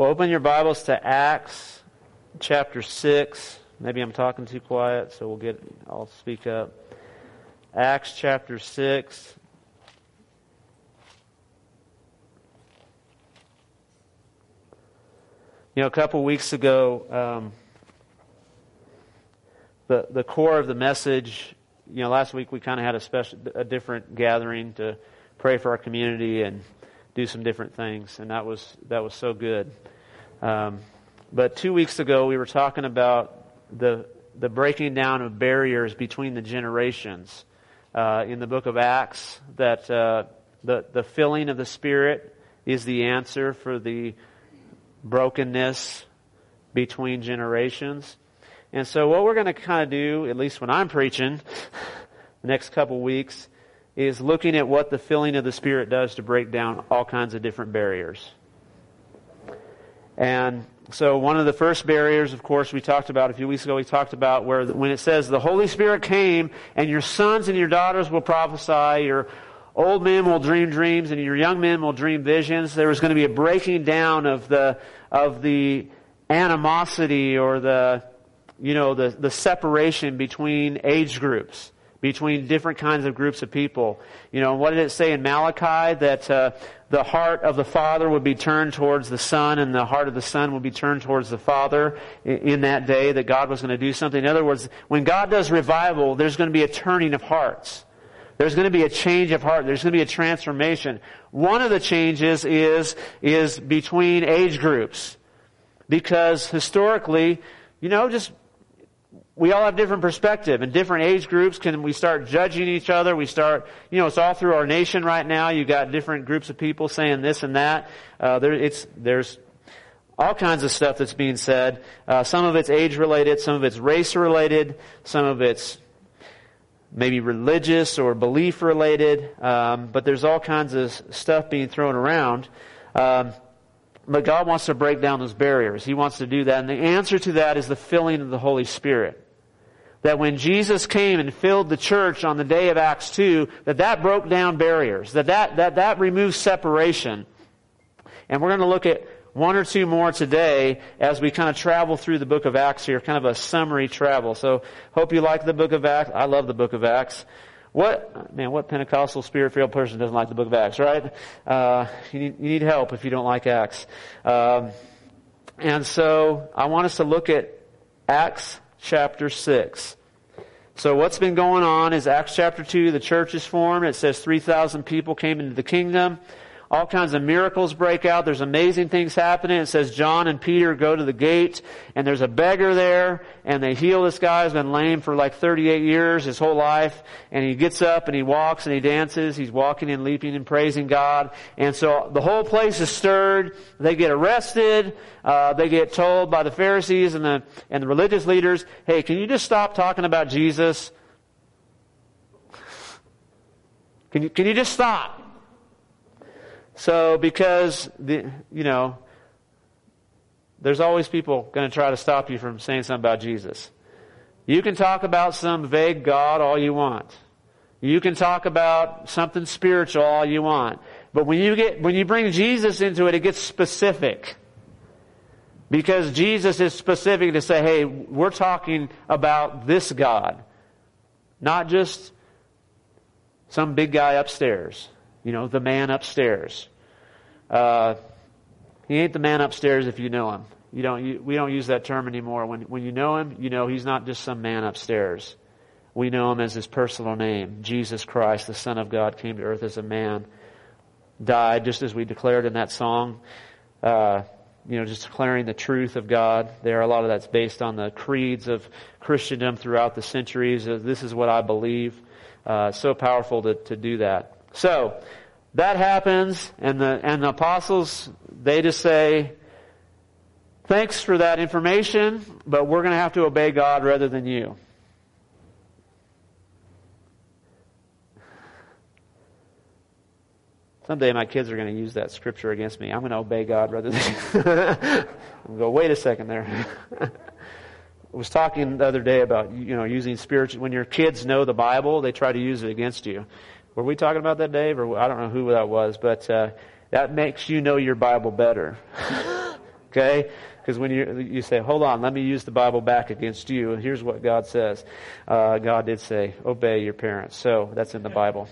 Well, open your Bibles to Acts chapter 6. Maybe I'm talking too quiet, so we'll get, I'll speak up. Acts chapter 6. You know, a couple weeks ago, um, the the core of the message. You know, last week we kind of had a special, a different gathering to pray for our community and do some different things, and that was that was so good. Um, but two weeks ago, we were talking about the the breaking down of barriers between the generations uh, in the book of Acts. That uh, the the filling of the Spirit is the answer for the brokenness between generations. And so, what we're going to kind of do, at least when I'm preaching, the next couple weeks, is looking at what the filling of the Spirit does to break down all kinds of different barriers. And so one of the first barriers, of course, we talked about a few weeks ago, we talked about where when it says the Holy Spirit came and your sons and your daughters will prophesy, your old men will dream dreams and your young men will dream visions. There was going to be a breaking down of the, of the animosity or the, you know, the, the separation between age groups between different kinds of groups of people. You know, what did it say in Malachi that uh, the heart of the father would be turned towards the son, and the heart of the son would be turned towards the father in that day that God was going to do something. In other words, when God does revival, there's going to be a turning of hearts. There's going to be a change of heart. There's going to be a transformation. One of the changes is, is between age groups. Because historically, you know, just we all have different perspective and different age groups. Can we start judging each other? We start you know it's all through our nation right now. You've got different groups of people saying this and that. Uh, there it's there's all kinds of stuff that's being said. Uh, some of it's age related some of it's race related some of it's maybe religious or belief related um, but there's all kinds of stuff being thrown around. Um, but God wants to break down those barriers. He wants to do that. And the answer to that is the filling of the Holy Spirit that when Jesus came and filled the church on the day of Acts 2, that that broke down barriers, that that, that, that removed separation. And we're going to look at one or two more today as we kind of travel through the book of Acts here, kind of a summary travel. So hope you like the book of Acts. I love the book of Acts. What, man, what Pentecostal spirit-filled person doesn't like the book of Acts, right? Uh, you, need, you need help if you don't like Acts. Um, and so I want us to look at Acts chapter 6. So what's been going on is Acts chapter 2, the church is formed. It says 3,000 people came into the kingdom all kinds of miracles break out. There's amazing things happening. It says John and Peter go to the gate and there's a beggar there and they heal this guy who's been lame for like 38 years, his whole life. And he gets up and he walks and he dances. He's walking and leaping and praising God. And so the whole place is stirred. They get arrested. Uh, they get told by the Pharisees and the, and the religious leaders, hey, can you just stop talking about Jesus? Can you, can you just stop? So because the, you know, there's always people going to try to stop you from saying something about Jesus. You can talk about some vague God all you want. You can talk about something spiritual all you want. But when you get, when you bring Jesus into it, it gets specific. Because Jesus is specific to say, hey, we're talking about this God. Not just some big guy upstairs. You know, the man upstairs. Uh, he ain't the man upstairs if you know him. You don't, you, we don't use that term anymore. When, when you know him, you know he's not just some man upstairs. We know him as his personal name. Jesus Christ, the Son of God, came to earth as a man, died just as we declared in that song. Uh, you know, just declaring the truth of God. There, are a lot of that's based on the creeds of Christendom throughout the centuries. This is what I believe. Uh, so powerful to, to do that. So, that happens, and the, and the apostles, they just say, thanks for that information, but we're going to have to obey God rather than you. Someday my kids are going to use that scripture against me. I'm going to obey God rather than. I'm going to go, wait a second there. I was talking the other day about, you know, using spiritual, when your kids know the Bible, they try to use it against you. Were we talking about that, Dave? Or I don't know who that was, but uh, that makes you know your Bible better. Okay? Because when you, you say, hold on, let me use the Bible back against you, here's what God says. Uh, God did say, obey your parents. So that's in the Bible.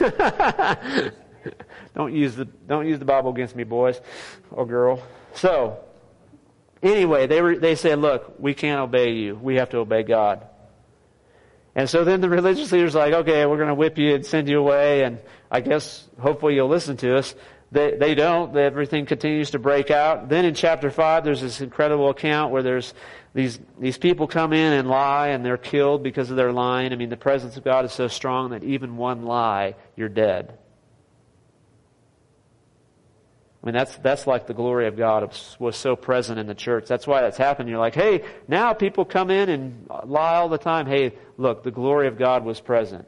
don't use the, don't use the Bible against me, boys or girl. So, anyway, they were, they said, look, we can't obey you. We have to obey God. And so then the religious leaders are like, okay, we're going to whip you and send you away, and I guess hopefully you'll listen to us. They, they don't. Everything continues to break out. Then in chapter 5, there's this incredible account where there's these, these people come in and lie and they're killed because of their lying. I mean, the presence of God is so strong that even one lie, you're dead. I mean, that's, that's like the glory of God was so present in the church. That's why that's happened. You're like, hey, now people come in and lie all the time. Hey, look, the glory of God was present.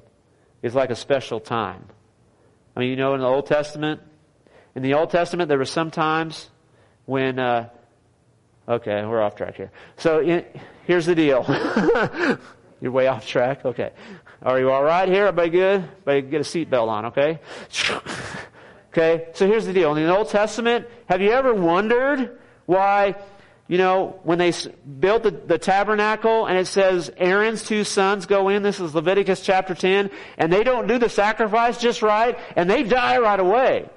It's like a special time. I mean, you know, in the Old Testament, in the Old Testament, there were some times when, uh, okay, we're off track here. So in, here's the deal. You're way off track. Okay. Are you all right here? Everybody good? Everybody get a seatbelt on, okay? Okay, so here's the deal. In the Old Testament, have you ever wondered why, you know, when they built the, the, tabernacle and it says Aaron's two sons go in, this is Leviticus chapter 10, and they don't do the sacrifice just right, and they die right away.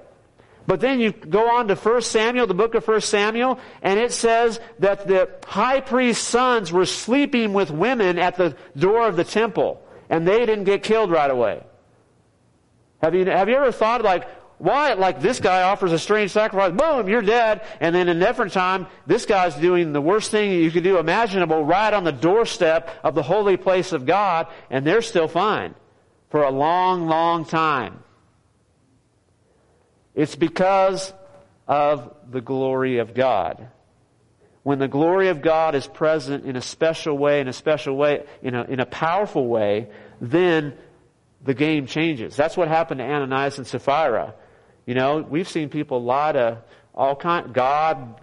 But then you go on to 1 Samuel, the book of 1 Samuel, and it says that the high priest's sons were sleeping with women at the door of the temple, and they didn't get killed right away. Have you, have you ever thought like, why? Like this guy offers a strange sacrifice, boom, you're dead. And then in different time, this guy's doing the worst thing you could do imaginable right on the doorstep of the holy place of God, and they're still fine for a long, long time. It's because of the glory of God. When the glory of God is present in a special way, in a special way, in a, in a powerful way, then the game changes. That's what happened to Ananias and Sapphira. You know, we've seen people lie to all kind, God,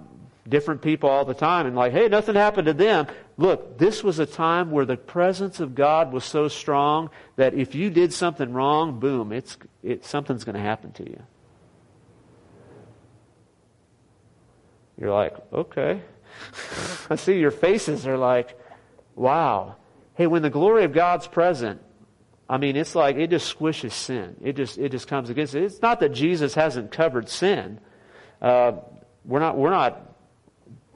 different people all the time and like, hey, nothing happened to them. Look, this was a time where the presence of God was so strong that if you did something wrong, boom, it's, it, something's going to happen to you. You're like, okay. I see your faces are like, wow. Hey, when the glory of God's present, I mean, it's like it just squishes sin. It just it just comes against it. It's not that Jesus hasn't covered sin. Uh, we're not we're not.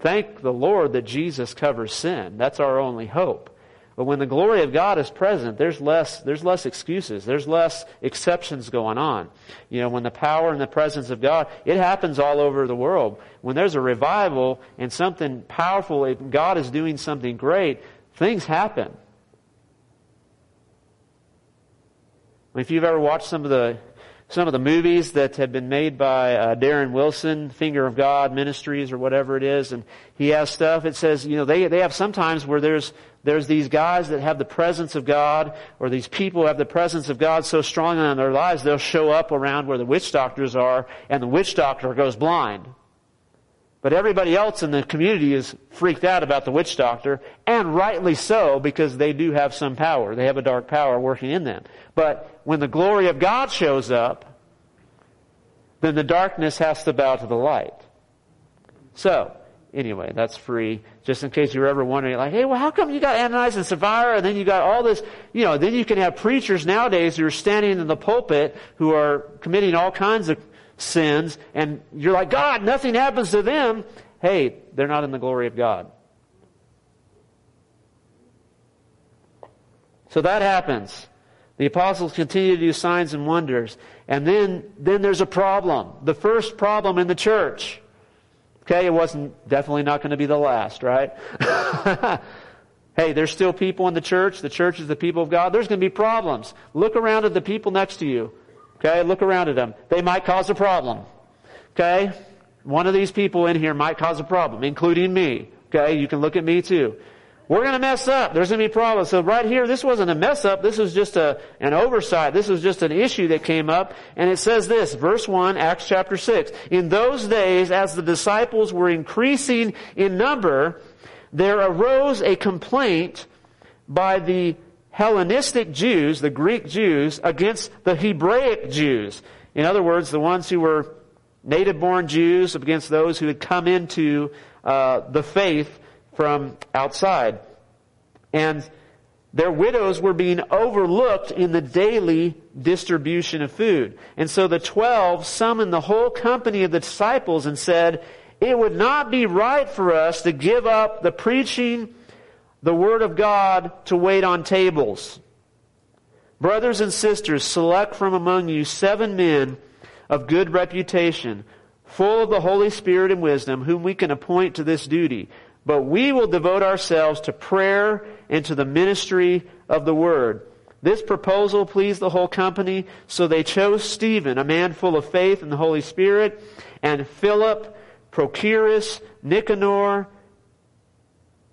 Thank the Lord that Jesus covers sin. That's our only hope. But when the glory of God is present, there's less there's less excuses. There's less exceptions going on. You know, when the power and the presence of God, it happens all over the world. When there's a revival and something powerful, if God is doing something great, things happen. If you've ever watched some of the some of the movies that have been made by uh, Darren Wilson, Finger of God Ministries or whatever it is, and he has stuff. It says, you know, they they have sometimes where there's there's these guys that have the presence of God, or these people have the presence of God so strong in their lives, they'll show up around where the witch doctors are, and the witch doctor goes blind. But everybody else in the community is freaked out about the witch doctor, and rightly so, because they do have some power. They have a dark power working in them. But when the glory of God shows up, then the darkness has to bow to the light. So, anyway, that's free. Just in case you're ever wondering, like, hey, well, how come you got Ananias and Sapphira, and then you got all this, you know, then you can have preachers nowadays who are standing in the pulpit who are committing all kinds of sins, and you're like, God, nothing happens to them. Hey, they're not in the glory of God. So that happens. The apostles continue to do signs and wonders. And then, then there's a problem. The first problem in the church. Okay, it wasn't definitely not going to be the last, right? hey, there's still people in the church. The church is the people of God. There's going to be problems. Look around at the people next to you. Okay, look around at them. They might cause a problem. Okay? One of these people in here might cause a problem, including me. Okay, you can look at me too. We're to mess up. There's to be problems. So right here, this wasn't a mess up. This was just a, an oversight. This was just an issue that came up. And it says this, verse 1, Acts chapter 6. In those days, as the disciples were increasing in number, there arose a complaint by the Hellenistic Jews, the Greek Jews, against the Hebraic Jews. In other words, the ones who were native born Jews against those who had come into uh, the faith from outside. And their widows were being overlooked in the daily distribution of food. And so the twelve summoned the whole company of the disciples and said, it would not be right for us to give up the preaching the word of God to wait on tables. Brothers and sisters, select from among you seven men of good reputation, full of the Holy Spirit and wisdom, whom we can appoint to this duty. But we will devote ourselves to prayer and to the ministry of the word. This proposal pleased the whole company, so they chose Stephen, a man full of faith and the Holy Spirit, and Philip, Prochorus, Nicanor,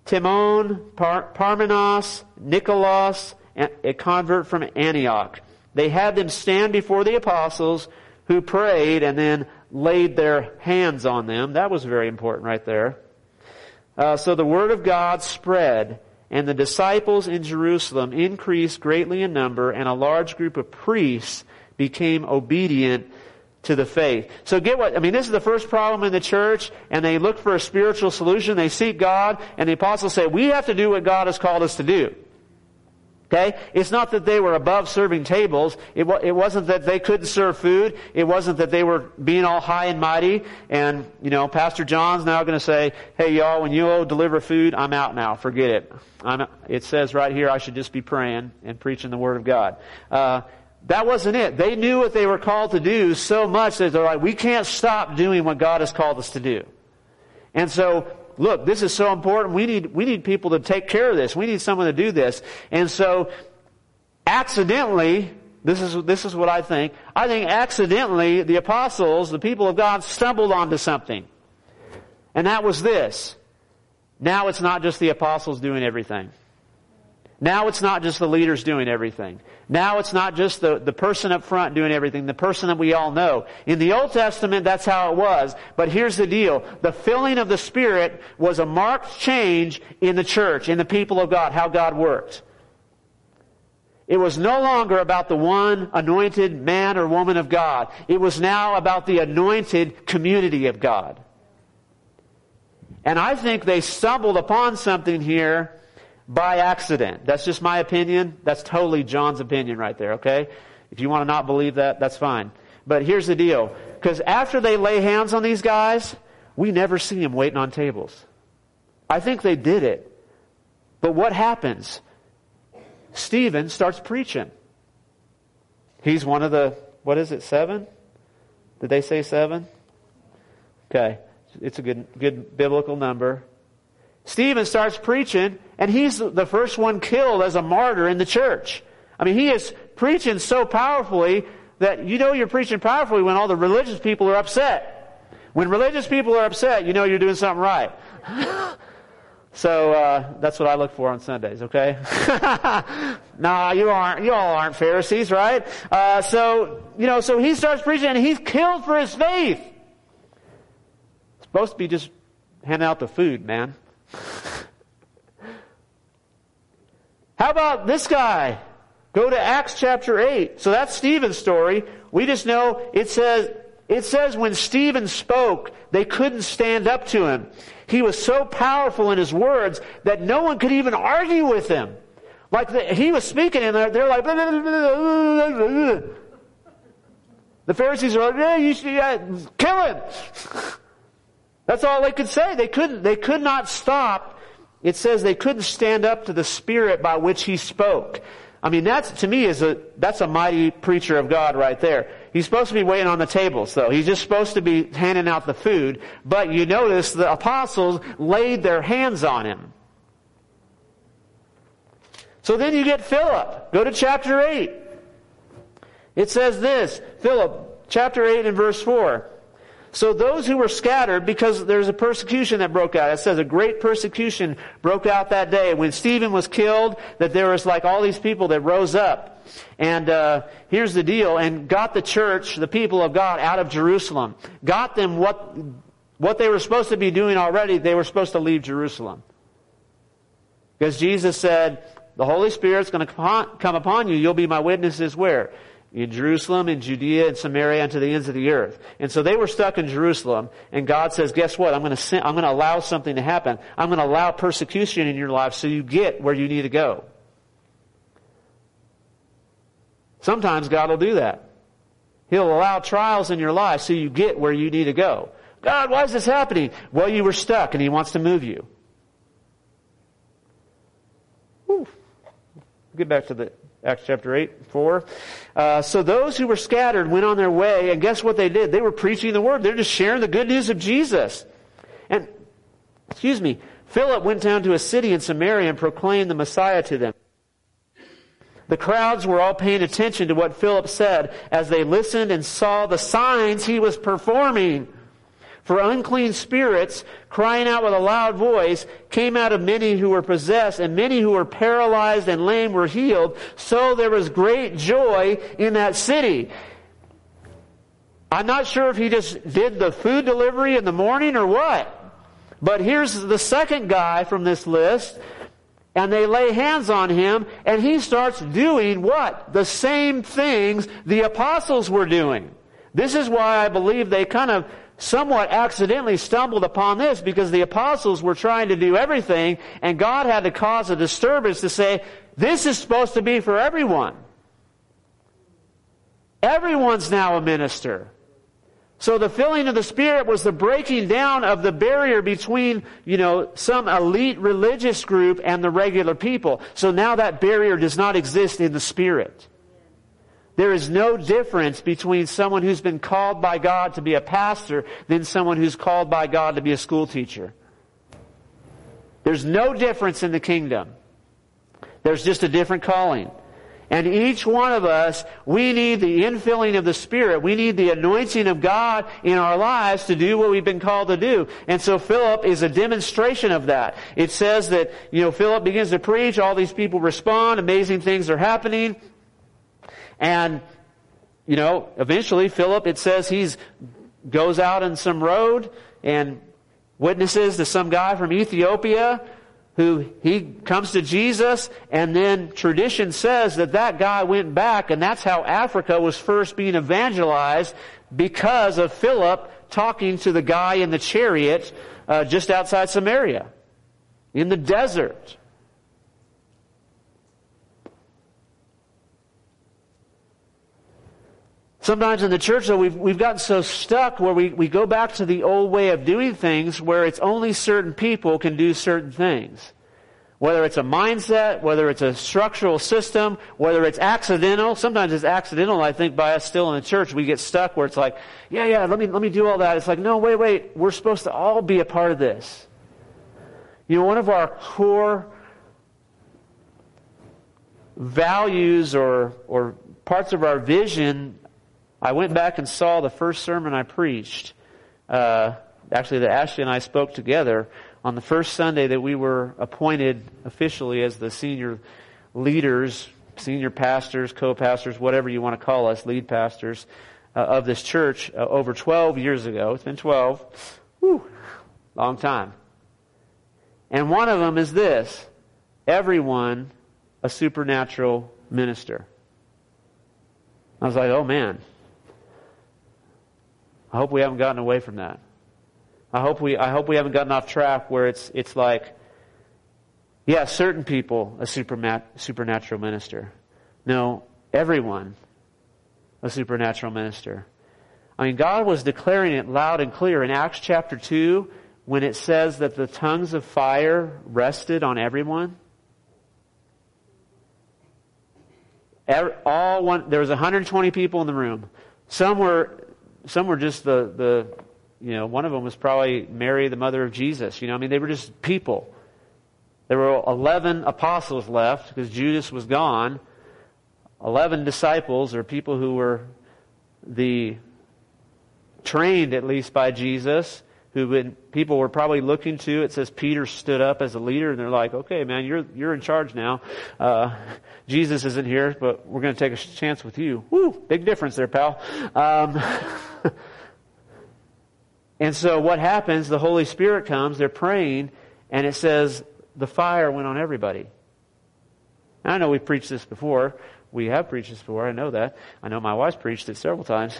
Timon, Par- Parmenas, Nicholas, a convert from Antioch. They had them stand before the apostles who prayed and then laid their hands on them. That was very important right there. Uh, so the word of God spread, and the disciples in Jerusalem increased greatly in number, and a large group of priests became obedient to the faith. So get what, I mean, this is the first problem in the church, and they look for a spiritual solution. They seek God, and the apostles say, we have to do what God has called us to do. Okay? It's not that they were above serving tables. It, it wasn't that they couldn't serve food. It wasn't that they were being all high and mighty. And, you know, Pastor John's now going to say, hey y'all, when you all deliver food, I'm out now. Forget it. I'm, it says right here I should just be praying and preaching the Word of God. Uh, that wasn't it. They knew what they were called to do so much that they're like, we can't stop doing what God has called us to do. And so look, this is so important. We need, we need people to take care of this. We need someone to do this. And so, accidentally, this is, this is what I think. I think accidentally, the apostles, the people of God, stumbled onto something. And that was this. Now it's not just the apostles doing everything. Now it's not just the leaders doing everything. Now it's not just the, the person up front doing everything, the person that we all know. In the Old Testament, that's how it was. But here's the deal. The filling of the Spirit was a marked change in the church, in the people of God, how God worked. It was no longer about the one anointed man or woman of God. It was now about the anointed community of God. And I think they stumbled upon something here by accident. That's just my opinion. That's totally John's opinion right there, okay? If you want to not believe that, that's fine. But here's the deal. Because after they lay hands on these guys, we never see them waiting on tables. I think they did it. But what happens? Stephen starts preaching. He's one of the, what is it, seven? Did they say seven? Okay. It's a good, good biblical number. Stephen starts preaching, and he's the first one killed as a martyr in the church. I mean, he is preaching so powerfully that you know you're preaching powerfully when all the religious people are upset. When religious people are upset, you know you're doing something right. so uh, that's what I look for on Sundays. Okay? nah, you aren't. You all aren't Pharisees, right? Uh, so you know, so he starts preaching, and he's killed for his faith. Supposed to be just handing out the food, man. How about this guy? Go to Acts chapter 8. So that's Stephen's story. We just know it says, it says when Stephen spoke, they couldn't stand up to him. He was so powerful in his words that no one could even argue with him. Like the, he was speaking and they're, they're like, blah, blah, blah, the Pharisees are like, yeah, you should yeah, kill him. That's all they could say. They couldn't, they could not stop. It says they couldn't stand up to the spirit by which he spoke. I mean, that's, to me, is a, that's a mighty preacher of God right there. He's supposed to be waiting on the tables, though. He's just supposed to be handing out the food. But you notice the apostles laid their hands on him. So then you get Philip. Go to chapter 8. It says this, Philip, chapter 8 and verse 4. So those who were scattered, because there's a persecution that broke out. It says a great persecution broke out that day. When Stephen was killed, that there was like all these people that rose up. And uh, here's the deal, and got the church, the people of God, out of Jerusalem. Got them what, what they were supposed to be doing already, they were supposed to leave Jerusalem. Because Jesus said, the Holy Spirit's going to come upon you. You'll be my witnesses where? In Jerusalem, in Judea, and Samaria, and to the ends of the earth. And so they were stuck in Jerusalem, and God says, guess what? I'm gonna, send, I'm gonna allow something to happen. I'm gonna allow persecution in your life so you get where you need to go. Sometimes God will do that. He'll allow trials in your life so you get where you need to go. God, why is this happening? Well, you were stuck and He wants to move you. Whew. Get back to the Acts chapter 8, 4. Uh, so those who were scattered went on their way, and guess what they did? They were preaching the word. They're just sharing the good news of Jesus. And, excuse me, Philip went down to a city in Samaria and proclaimed the Messiah to them. The crowds were all paying attention to what Philip said as they listened and saw the signs he was performing. For unclean spirits, crying out with a loud voice, came out of many who were possessed, and many who were paralyzed and lame were healed. So there was great joy in that city. I'm not sure if he just did the food delivery in the morning or what. But here's the second guy from this list, and they lay hands on him, and he starts doing what? The same things the apostles were doing. This is why I believe they kind of somewhat accidentally stumbled upon this because the apostles were trying to do everything and God had to cause a disturbance to say, this is supposed to be for everyone. Everyone's now a minister. So the filling of the Spirit was the breaking down of the barrier between, you know, some elite religious group and the regular people. So now that barrier does not exist in the Spirit. There is no difference between someone who's been called by God to be a pastor than someone who's called by God to be a school teacher. There's no difference in the kingdom. There's just a different calling. And each one of us, we need the infilling of the Spirit. We need the anointing of God in our lives to do what we've been called to do. And so Philip is a demonstration of that. It says that, you know, Philip begins to preach, all these people respond, amazing things are happening. And, you know, eventually Philip, it says he's, goes out on some road and witnesses to some guy from Ethiopia who he comes to Jesus and then tradition says that that guy went back and that's how Africa was first being evangelized because of Philip talking to the guy in the chariot uh, just outside Samaria in the desert. Sometimes in the church, though, we've, we've gotten so stuck where we, we go back to the old way of doing things where it's only certain people can do certain things. Whether it's a mindset, whether it's a structural system, whether it's accidental. Sometimes it's accidental, I think, by us still in the church. We get stuck where it's like, yeah, yeah, let me, let me do all that. It's like, no, wait, wait. We're supposed to all be a part of this. You know, one of our core values or, or parts of our vision I went back and saw the first sermon I preached. Uh, actually, that Ashley and I spoke together on the first Sunday that we were appointed officially as the senior leaders, senior pastors, co-pastors, whatever you want to call us, lead pastors uh, of this church uh, over 12 years ago. It's been 12. Whew, long time. And one of them is this. Everyone a supernatural minister. I was like, oh man, I hope we haven't gotten away from that. I hope we, I hope we haven't gotten off track where it's, it's like, yeah, certain people a supernatural minister. No, everyone a supernatural minister. I mean, God was declaring it loud and clear in Acts chapter 2 when it says that the tongues of fire rested on everyone. All one, there was 120 people in the room. Some were some were just the, the, you know, one of them was probably Mary, the mother of Jesus. You know, I mean, they were just people. There were 11 apostles left because Judas was gone. 11 disciples or people who were the trained at least by Jesus who been, people were probably looking to. It says Peter stood up as a leader, and they're like, "Okay, man, you're you're in charge now. Uh, Jesus isn't here, but we're going to take a chance with you." Woo, big difference there, pal. Um, and so, what happens? The Holy Spirit comes. They're praying, and it says the fire went on everybody. I know we've preached this before, We have preached this before. I know that. I know my wife's preached it several times.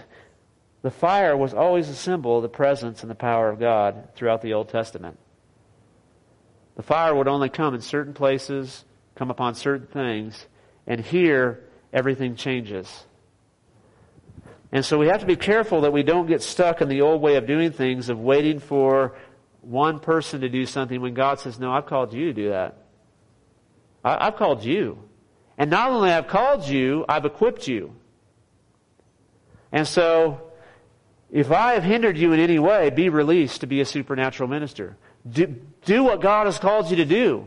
The fire was always a symbol of the presence and the power of God throughout the Old Testament. The fire would only come in certain places, come upon certain things, and here everything changes. And so we have to be careful that we don't get stuck in the old way of doing things, of waiting for one person to do something when God says, No, I've called you to do that. I, have called you. And not only I've called you, I've equipped you. And so, if I have hindered you in any way, be released to be a supernatural minister. Do, do what God has called you to do.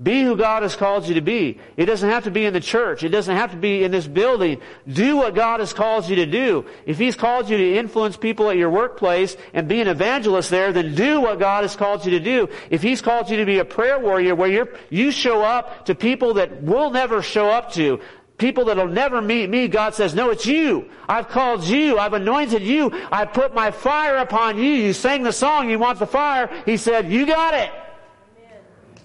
Be who God has called you to be. It doesn't have to be in the church. It doesn't have to be in this building. Do what God has called you to do. If He's called you to influence people at your workplace and be an evangelist there, then do what God has called you to do. If He's called you to be a prayer warrior where you you show up to people that we'll never show up to, people that'll never meet me, God says, no, it's you. I've called you. I've anointed you. I put my fire upon you. You sang the song, you want the fire. He said, you got it.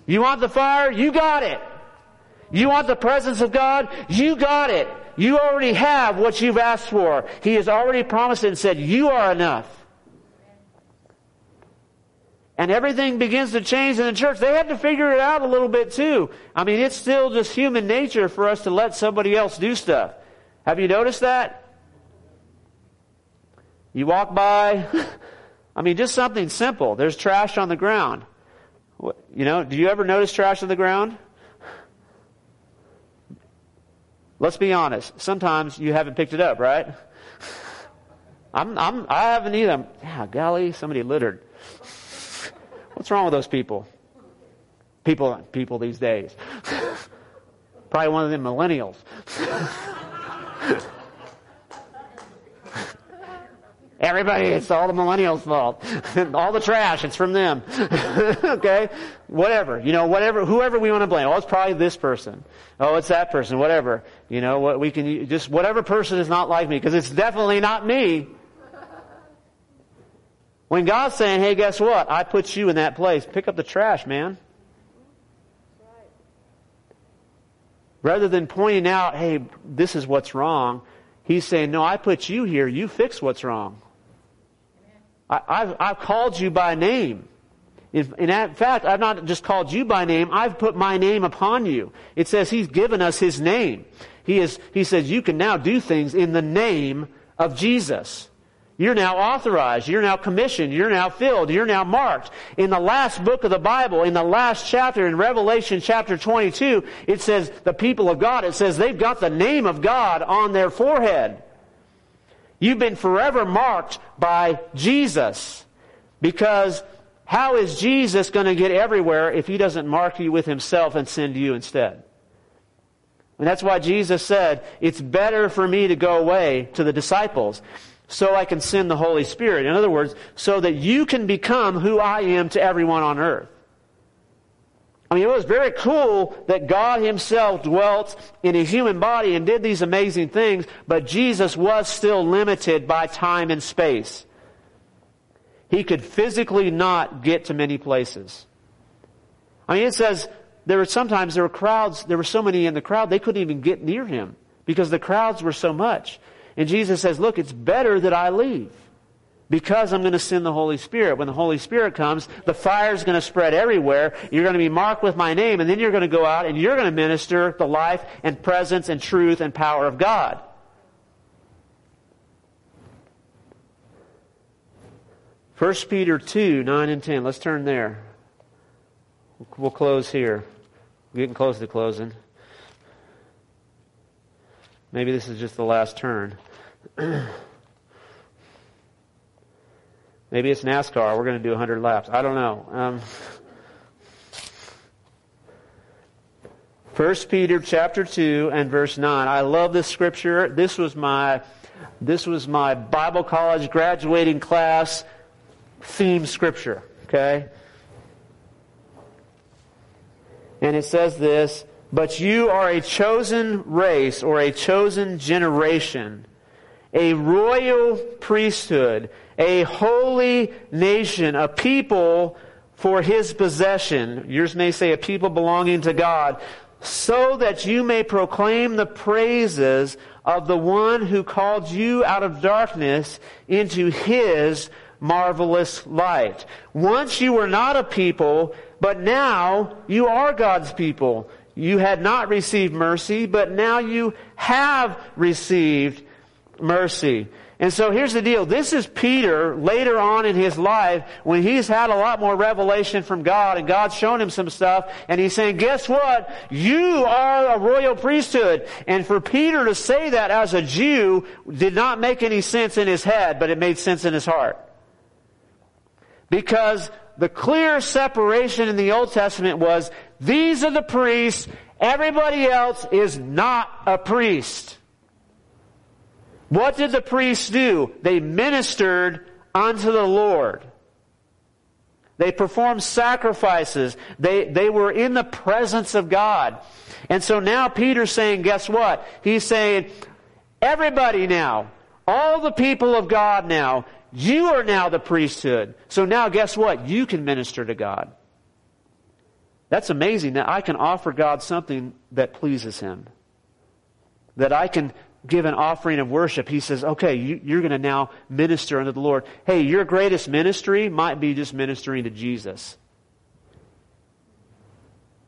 You want the fire? You got it. You want the presence of God? You got it. You already have what you've asked for. He has already promised and said, you are enough. And everything begins to change in the church. They had to figure it out a little bit too. I mean, it's still just human nature for us to let somebody else do stuff. Have you noticed that? You walk by, I mean, just something simple. There's trash on the ground. You know, do you ever notice trash on the ground? Let's be honest. Sometimes you haven't picked it up, right? I'm, I'm, I haven't either. Yeah, golly, somebody littered. What's wrong with those people? People, people these days. Probably one of them millennials. Everybody, it's all the millennials' fault. all the trash, it's from them. okay? Whatever. You know, whatever, whoever we want to blame. Oh, it's probably this person. Oh, it's that person. Whatever. You know, what we can, just whatever person is not like me, because it's definitely not me. When God's saying, hey, guess what? I put you in that place. Pick up the trash, man. Rather than pointing out, hey, this is what's wrong, He's saying, no, I put you here. You fix what's wrong. I, have I've called you by name. In, fact, I've not just called you by name, I've put my name upon you. It says He's given us His name. He, is, he says you can now do things in the name of Jesus. You're now authorized. You're now commissioned. You're now filled. You're now marked. In the last book of the Bible, in the last chapter, in Revelation chapter 22, it says the people of God, it says they've got the name of God on their forehead. You've been forever marked by Jesus. Because how is Jesus going to get everywhere if he doesn't mark you with himself and send you instead? And that's why Jesus said, it's better for me to go away to the disciples so I can send the Holy Spirit. In other words, so that you can become who I am to everyone on earth. I mean, it was very cool that God Himself dwelt in a human body and did these amazing things, but Jesus was still limited by time and space. He could physically not get to many places. I mean, it says there were sometimes there were crowds, there were so many in the crowd, they couldn't even get near Him because the crowds were so much. And Jesus says, look, it's better that I leave because I'm going to send the Holy Spirit. When the Holy Spirit comes, the fire is going to spread everywhere. You're going to be marked with my name, and then you're going to go out and you're going to minister the life and presence and truth and power of God. First Peter 2, 9 and 10. Let's turn there. We'll close here. We're getting close to closing. Maybe this is just the last turn. Maybe it's NASCAR. We're going to do 100 laps. I don't know. Um, 1 Peter chapter 2 and verse 9. I love this scripture. This was my this was my Bible college graduating class theme scripture, okay? And it says this, but you are a chosen race or a chosen generation, a royal priesthood, a holy nation, a people for his possession. Yours may say a people belonging to God, so that you may proclaim the praises of the one who called you out of darkness into his marvelous light. Once you were not a people, but now you are God's people. You had not received mercy, but now you have received mercy. And so here's the deal. This is Peter later on in his life when he's had a lot more revelation from God and God's shown him some stuff and he's saying, guess what? You are a royal priesthood. And for Peter to say that as a Jew did not make any sense in his head, but it made sense in his heart. Because the clear separation in the Old Testament was, these are the priests, everybody else is not a priest. What did the priests do? They ministered unto the Lord. They performed sacrifices. They, they were in the presence of God. And so now Peter's saying, guess what? He's saying, everybody now, all the people of God now, you are now the priesthood. So now guess what? You can minister to God. That's amazing that I can offer God something that pleases Him. That I can give an offering of worship, he says, okay, you, are going to now minister unto the Lord. Hey, your greatest ministry might be just ministering to Jesus.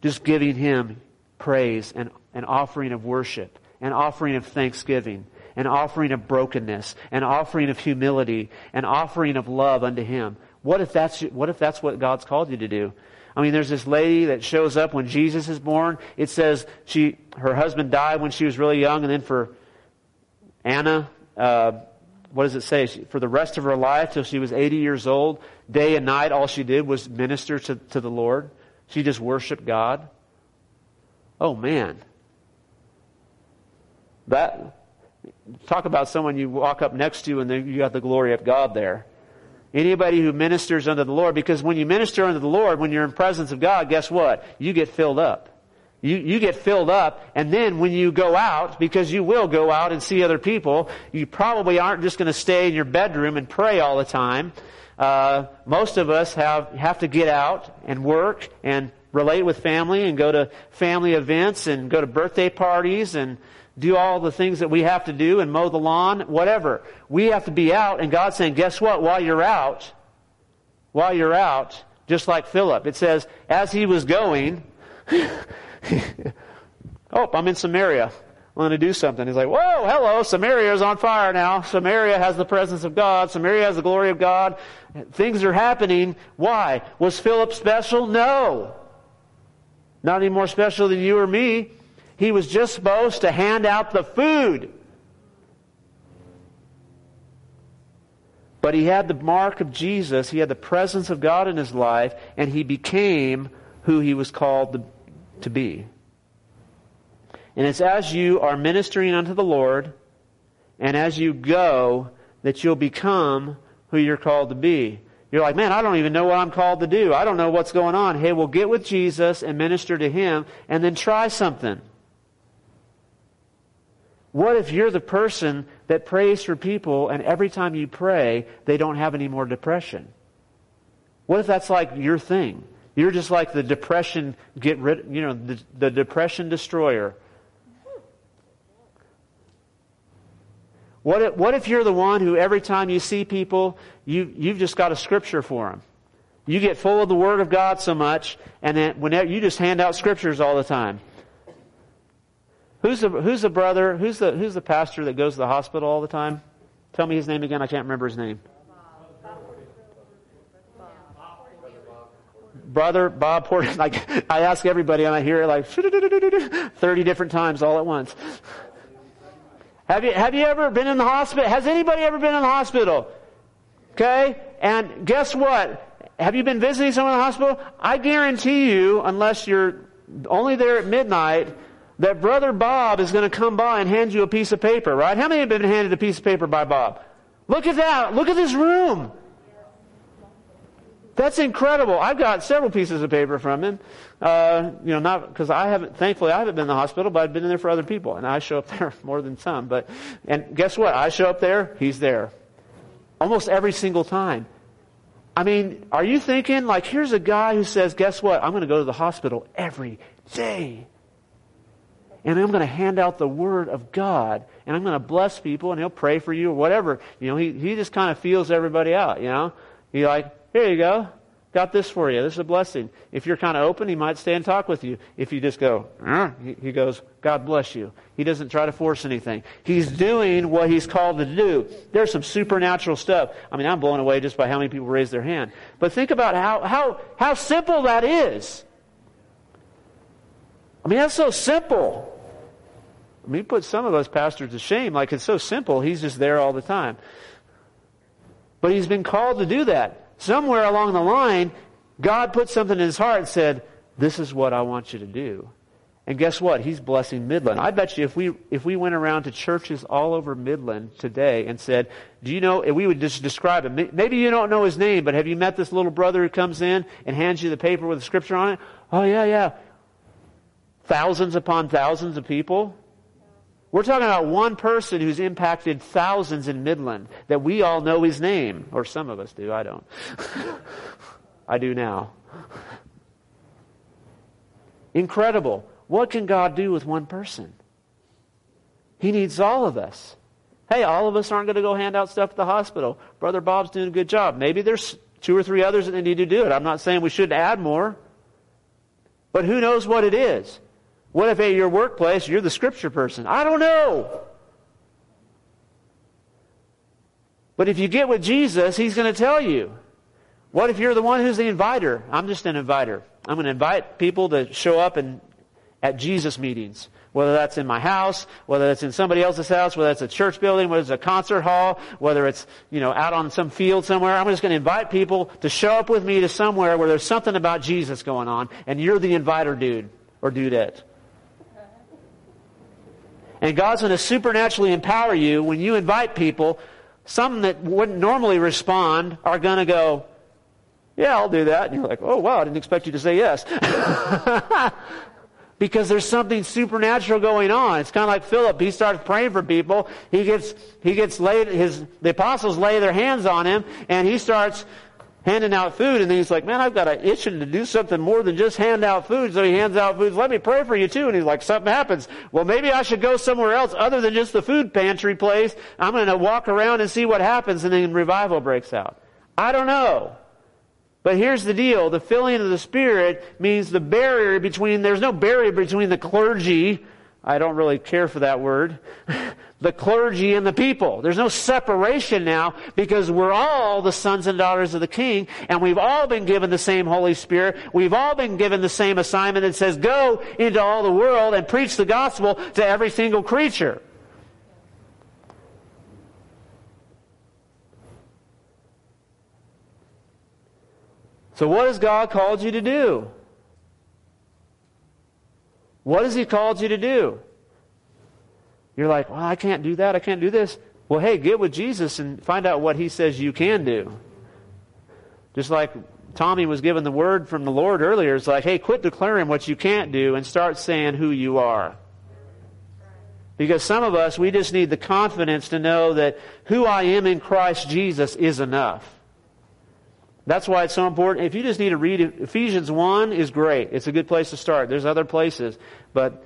Just giving him praise and an offering of worship, an offering of thanksgiving, an offering of brokenness, an offering of humility, an offering of love unto him. What if that's, what if that's what God's called you to do? I mean, there's this lady that shows up when Jesus is born. It says she, her husband died when she was really young, and then for Anna, uh, what does it say? She, for the rest of her life, till she was 80 years old, day and night, all she did was minister to, to the Lord. She just worshiped God. Oh man. That, talk about someone you walk up next to and you got the glory of God there. Anybody who ministers unto the Lord, because when you minister unto the Lord, when you're in presence of God, guess what? You get filled up. You, you get filled up, and then when you go out, because you will go out and see other people, you probably aren't just going to stay in your bedroom and pray all the time. Uh, most of us have have to get out and work and relate with family and go to family events and go to birthday parties and do all the things that we have to do and mow the lawn, whatever. We have to be out, and God's saying, guess what? While you're out, while you're out, just like Philip, it says, as he was going, oh, I'm in Samaria. I'm going to do something. He's like, whoa, hello, Samaria is on fire now. Samaria has the presence of God. Samaria has the glory of God. Things are happening. Why? Was Philip special? No. Not any more special than you or me. He was just supposed to hand out the food. But he had the mark of Jesus. He had the presence of God in his life, and he became who he was called to be. And it's as you are ministering unto the Lord and as you go that you'll become who you're called to be. You're like, man, I don't even know what I'm called to do. I don't know what's going on. Hey, well, get with Jesus and minister to Him and then try something. What if you're the person that prays for people and every time you pray, they don't have any more depression? What if that's like your thing? You're just like the depression get rid, you know, the, the depression destroyer. What if, what if you're the one who every time you see people, you, you've just got a scripture for them? You get full of the Word of God so much, and then whenever you just hand out scriptures all the time. Who's the, who's the brother, who's the, who's the pastor that goes to the hospital all the time? Tell me his name again, I can't remember his name. Brother Bob Porter. Like I ask everybody, and I hear it like 30 different times all at once. Have you, have you ever been in the hospital? Has anybody ever been in the hospital? Okay? And guess what? Have you been visiting someone in the hospital? I guarantee you, unless you're only there at midnight, that Brother Bob is going to come by and hand you a piece of paper, right? How many have been handed a piece of paper by Bob? Look at that. Look at this room. That's incredible. I've got several pieces of paper from him. Uh, you know, not because I haven't. Thankfully, I haven't been in the hospital, but I've been in there for other people, and I show up there more than some. But and guess what? I show up there, he's there, almost every single time. I mean, are you thinking like here's a guy who says, "Guess what? I'm going to go to the hospital every day." and I'm going to hand out the word of God and I'm going to bless people and he'll pray for you or whatever. You know, he, he just kind of feels everybody out, you know. He like, here you go. Got this for you. This is a blessing. If you're kind of open, he might stay and talk with you. If you just go, he goes, God bless you. He doesn't try to force anything. He's doing what he's called to do. There's some supernatural stuff. I mean, I'm blown away just by how many people raise their hand. But think about how, how, how simple that is. I mean, that's so simple. I mean, put some of us pastors to shame. Like, it's so simple. He's just there all the time. But he's been called to do that somewhere along the line, God put something in his heart and said, This is what I want you to do. And guess what? He's blessing Midland. I bet you if we if we went around to churches all over Midland today and said, "Do you know?" we would just describe him. Maybe you don't know his name, but have you met this little brother who comes in and hands you the paper with the scripture on it? Oh yeah, yeah. Thousands upon thousands of people. We're talking about one person who's impacted thousands in Midland that we all know his name, or some of us do. I don't. I do now. Incredible. What can God do with one person? He needs all of us. Hey, all of us aren't going to go hand out stuff at the hospital. Brother Bob's doing a good job. Maybe there's two or three others that need to do it. I'm not saying we shouldn't add more. But who knows what it is? What if at your workplace you're the scripture person? I don't know. But if you get with Jesus, He's going to tell you. What if you're the one who's the inviter? I'm just an inviter. I'm going to invite people to show up and at Jesus meetings. Whether that's in my house, whether it's in somebody else's house, whether it's a church building, whether it's a concert hall, whether it's, you know, out on some field somewhere. I'm just going to invite people to show up with me to somewhere where there's something about Jesus going on, and you're the inviter dude or dudette. And God's going to supernaturally empower you when you invite people. Some that wouldn't normally respond are going to go, yeah, I'll do that. And you're like, oh wow, I didn't expect you to say yes. because there's something supernatural going on. It's kind of like Philip. He starts praying for people. He gets, he gets laid, his, the apostles lay their hands on him and he starts handing out food, and then he's like, man, I've got an itching to do something more than just hand out food. So he hands out food. Let me pray for you too. And he's like, something happens. Well, maybe I should go somewhere else other than just the food pantry place. I'm going to walk around and see what happens, and then revival breaks out. I don't know. But here's the deal. The filling of the Spirit means the barrier between, there's no barrier between the clergy I don't really care for that word. the clergy and the people. There's no separation now because we're all the sons and daughters of the king and we've all been given the same Holy Spirit. We've all been given the same assignment that says go into all the world and preach the gospel to every single creature. So what has God called you to do? What has He called you to do? You're like, well, I can't do that. I can't do this. Well, hey, get with Jesus and find out what He says you can do. Just like Tommy was given the word from the Lord earlier, it's like, hey, quit declaring what you can't do and start saying who you are. Because some of us, we just need the confidence to know that who I am in Christ Jesus is enough. That's why it's so important. If you just need to read Ephesians 1 is great. It's a good place to start. There's other places. But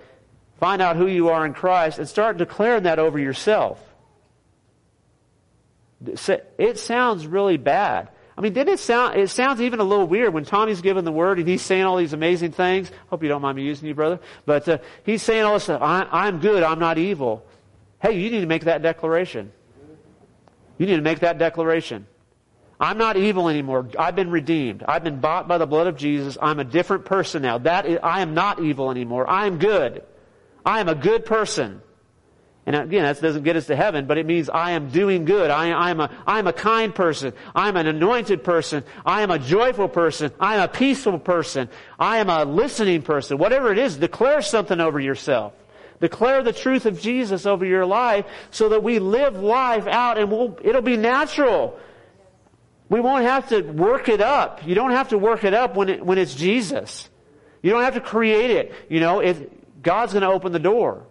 find out who you are in Christ and start declaring that over yourself. It sounds really bad. I mean, didn't it sound, it sounds even a little weird when Tommy's given the word and he's saying all these amazing things. Hope you don't mind me using you, brother. But uh, he's saying all this stuff. I, I'm good. I'm not evil. Hey, you need to make that declaration. You need to make that declaration. I'm not evil anymore. I've been redeemed. I've been bought by the blood of Jesus. I'm a different person now. That is, I am not evil anymore. I am good. I am a good person. And again, that doesn't get us to heaven, but it means I am doing good. I, am a, I am a kind person. I am an anointed person. I am a joyful person. I am a peaceful person. I am a listening person. Whatever it is, declare something over yourself. Declare the truth of Jesus over your life so that we live life out and we'll, it'll be natural. We won't have to work it up. You don't have to work it up when, it, when it's Jesus. You don't have to create it. You know, if God's going to open the door.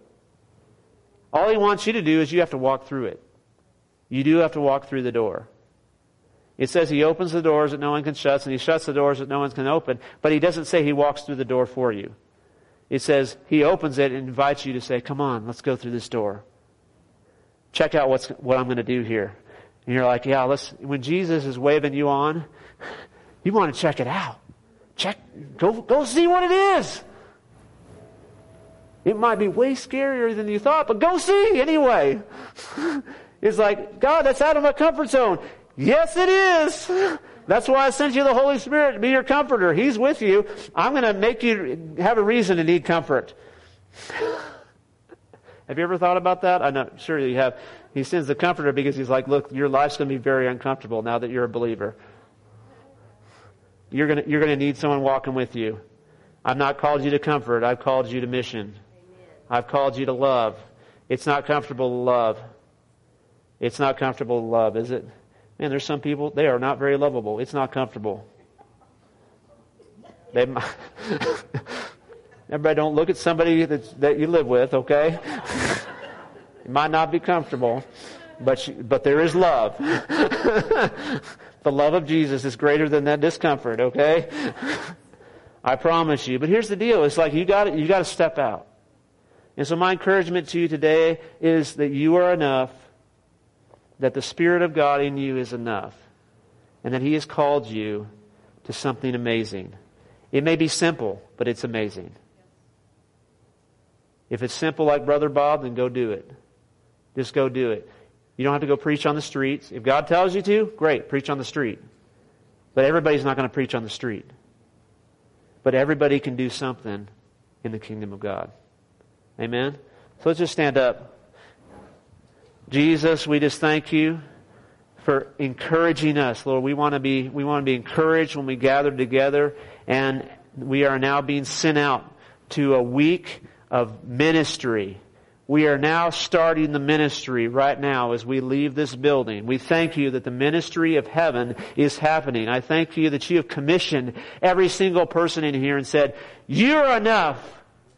All He wants you to do is you have to walk through it. You do have to walk through the door. It says He opens the doors that no one can shut, and He shuts the doors that no one can open, but He doesn't say He walks through the door for you. It says he opens it and invites you to say, come on, let's go through this door. Check out what's, what I'm going to do here. And you're like, yeah, let's, when Jesus is waving you on, you want to check it out. Check, go, go see what it is. It might be way scarier than you thought, but go see anyway. it's like, God, that's out of my comfort zone. Yes, it is. That's why I sent you the Holy Spirit to be your comforter. He's with you. I'm going to make you have a reason to need comfort. have you ever thought about that? I'm not sure you have. He sends the comforter because he's like, look, your life's going to be very uncomfortable now that you're a believer. You're going to, you're going to need someone walking with you. I've not called you to comfort. I've called you to mission. I've called you to love. It's not comfortable to love. It's not comfortable to love, is it? Man, there's some people, they are not very lovable. It's not comfortable. They, everybody don't look at somebody that, that you live with, okay? it might not be comfortable, but, you, but there is love. the love of Jesus is greater than that discomfort, okay? I promise you. But here's the deal. It's like you got you got to step out. And so my encouragement to you today is that you are enough, that the Spirit of God in you is enough, and that He has called you to something amazing. It may be simple, but it's amazing. If it's simple like Brother Bob, then go do it. Just go do it. You don't have to go preach on the streets. If God tells you to, great, preach on the street. But everybody's not going to preach on the street. But everybody can do something in the kingdom of God. Amen? So let's just stand up. Jesus, we just thank you for encouraging us. Lord, we want to be, we want to be encouraged when we gather together and we are now being sent out to a week of ministry. We are now starting the ministry right now as we leave this building. We thank you that the ministry of heaven is happening. I thank you that you have commissioned every single person in here and said, you're enough.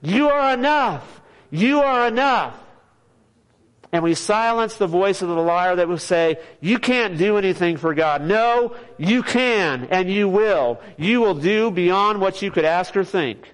You are enough. You are enough. And we silence the voice of the liar that will say, you can't do anything for God. No, you can and you will. You will do beyond what you could ask or think.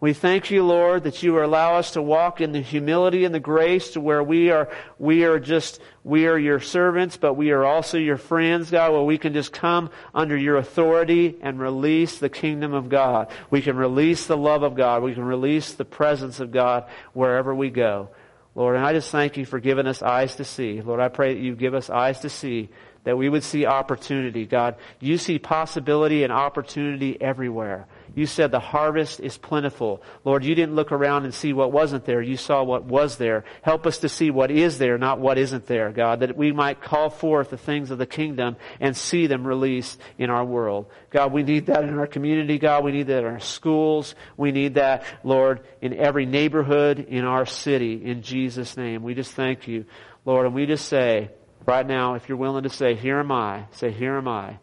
We thank you, Lord, that you allow us to walk in the humility and the grace to where we are, we are just, we are your servants, but we are also your friends, God, where we can just come under your authority and release the kingdom of God. We can release the love of God. We can release the presence of God wherever we go. Lord, and I just thank you for giving us eyes to see. Lord, I pray that you give us eyes to see, that we would see opportunity. God, you see possibility and opportunity everywhere. You said the harvest is plentiful. Lord, you didn't look around and see what wasn't there. You saw what was there. Help us to see what is there, not what isn't there, God, that we might call forth the things of the kingdom and see them released in our world. God, we need that in our community, God. We need that in our schools. We need that, Lord, in every neighborhood in our city. In Jesus' name, we just thank you, Lord, and we just say, right now, if you're willing to say, here am I, say, here am I.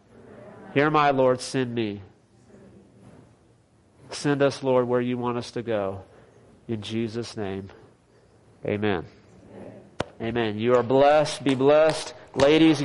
Here am I, Lord, send me. Send us, Lord, where you want us to go. In Jesus' name, amen. Amen. You are blessed. Be blessed. Ladies,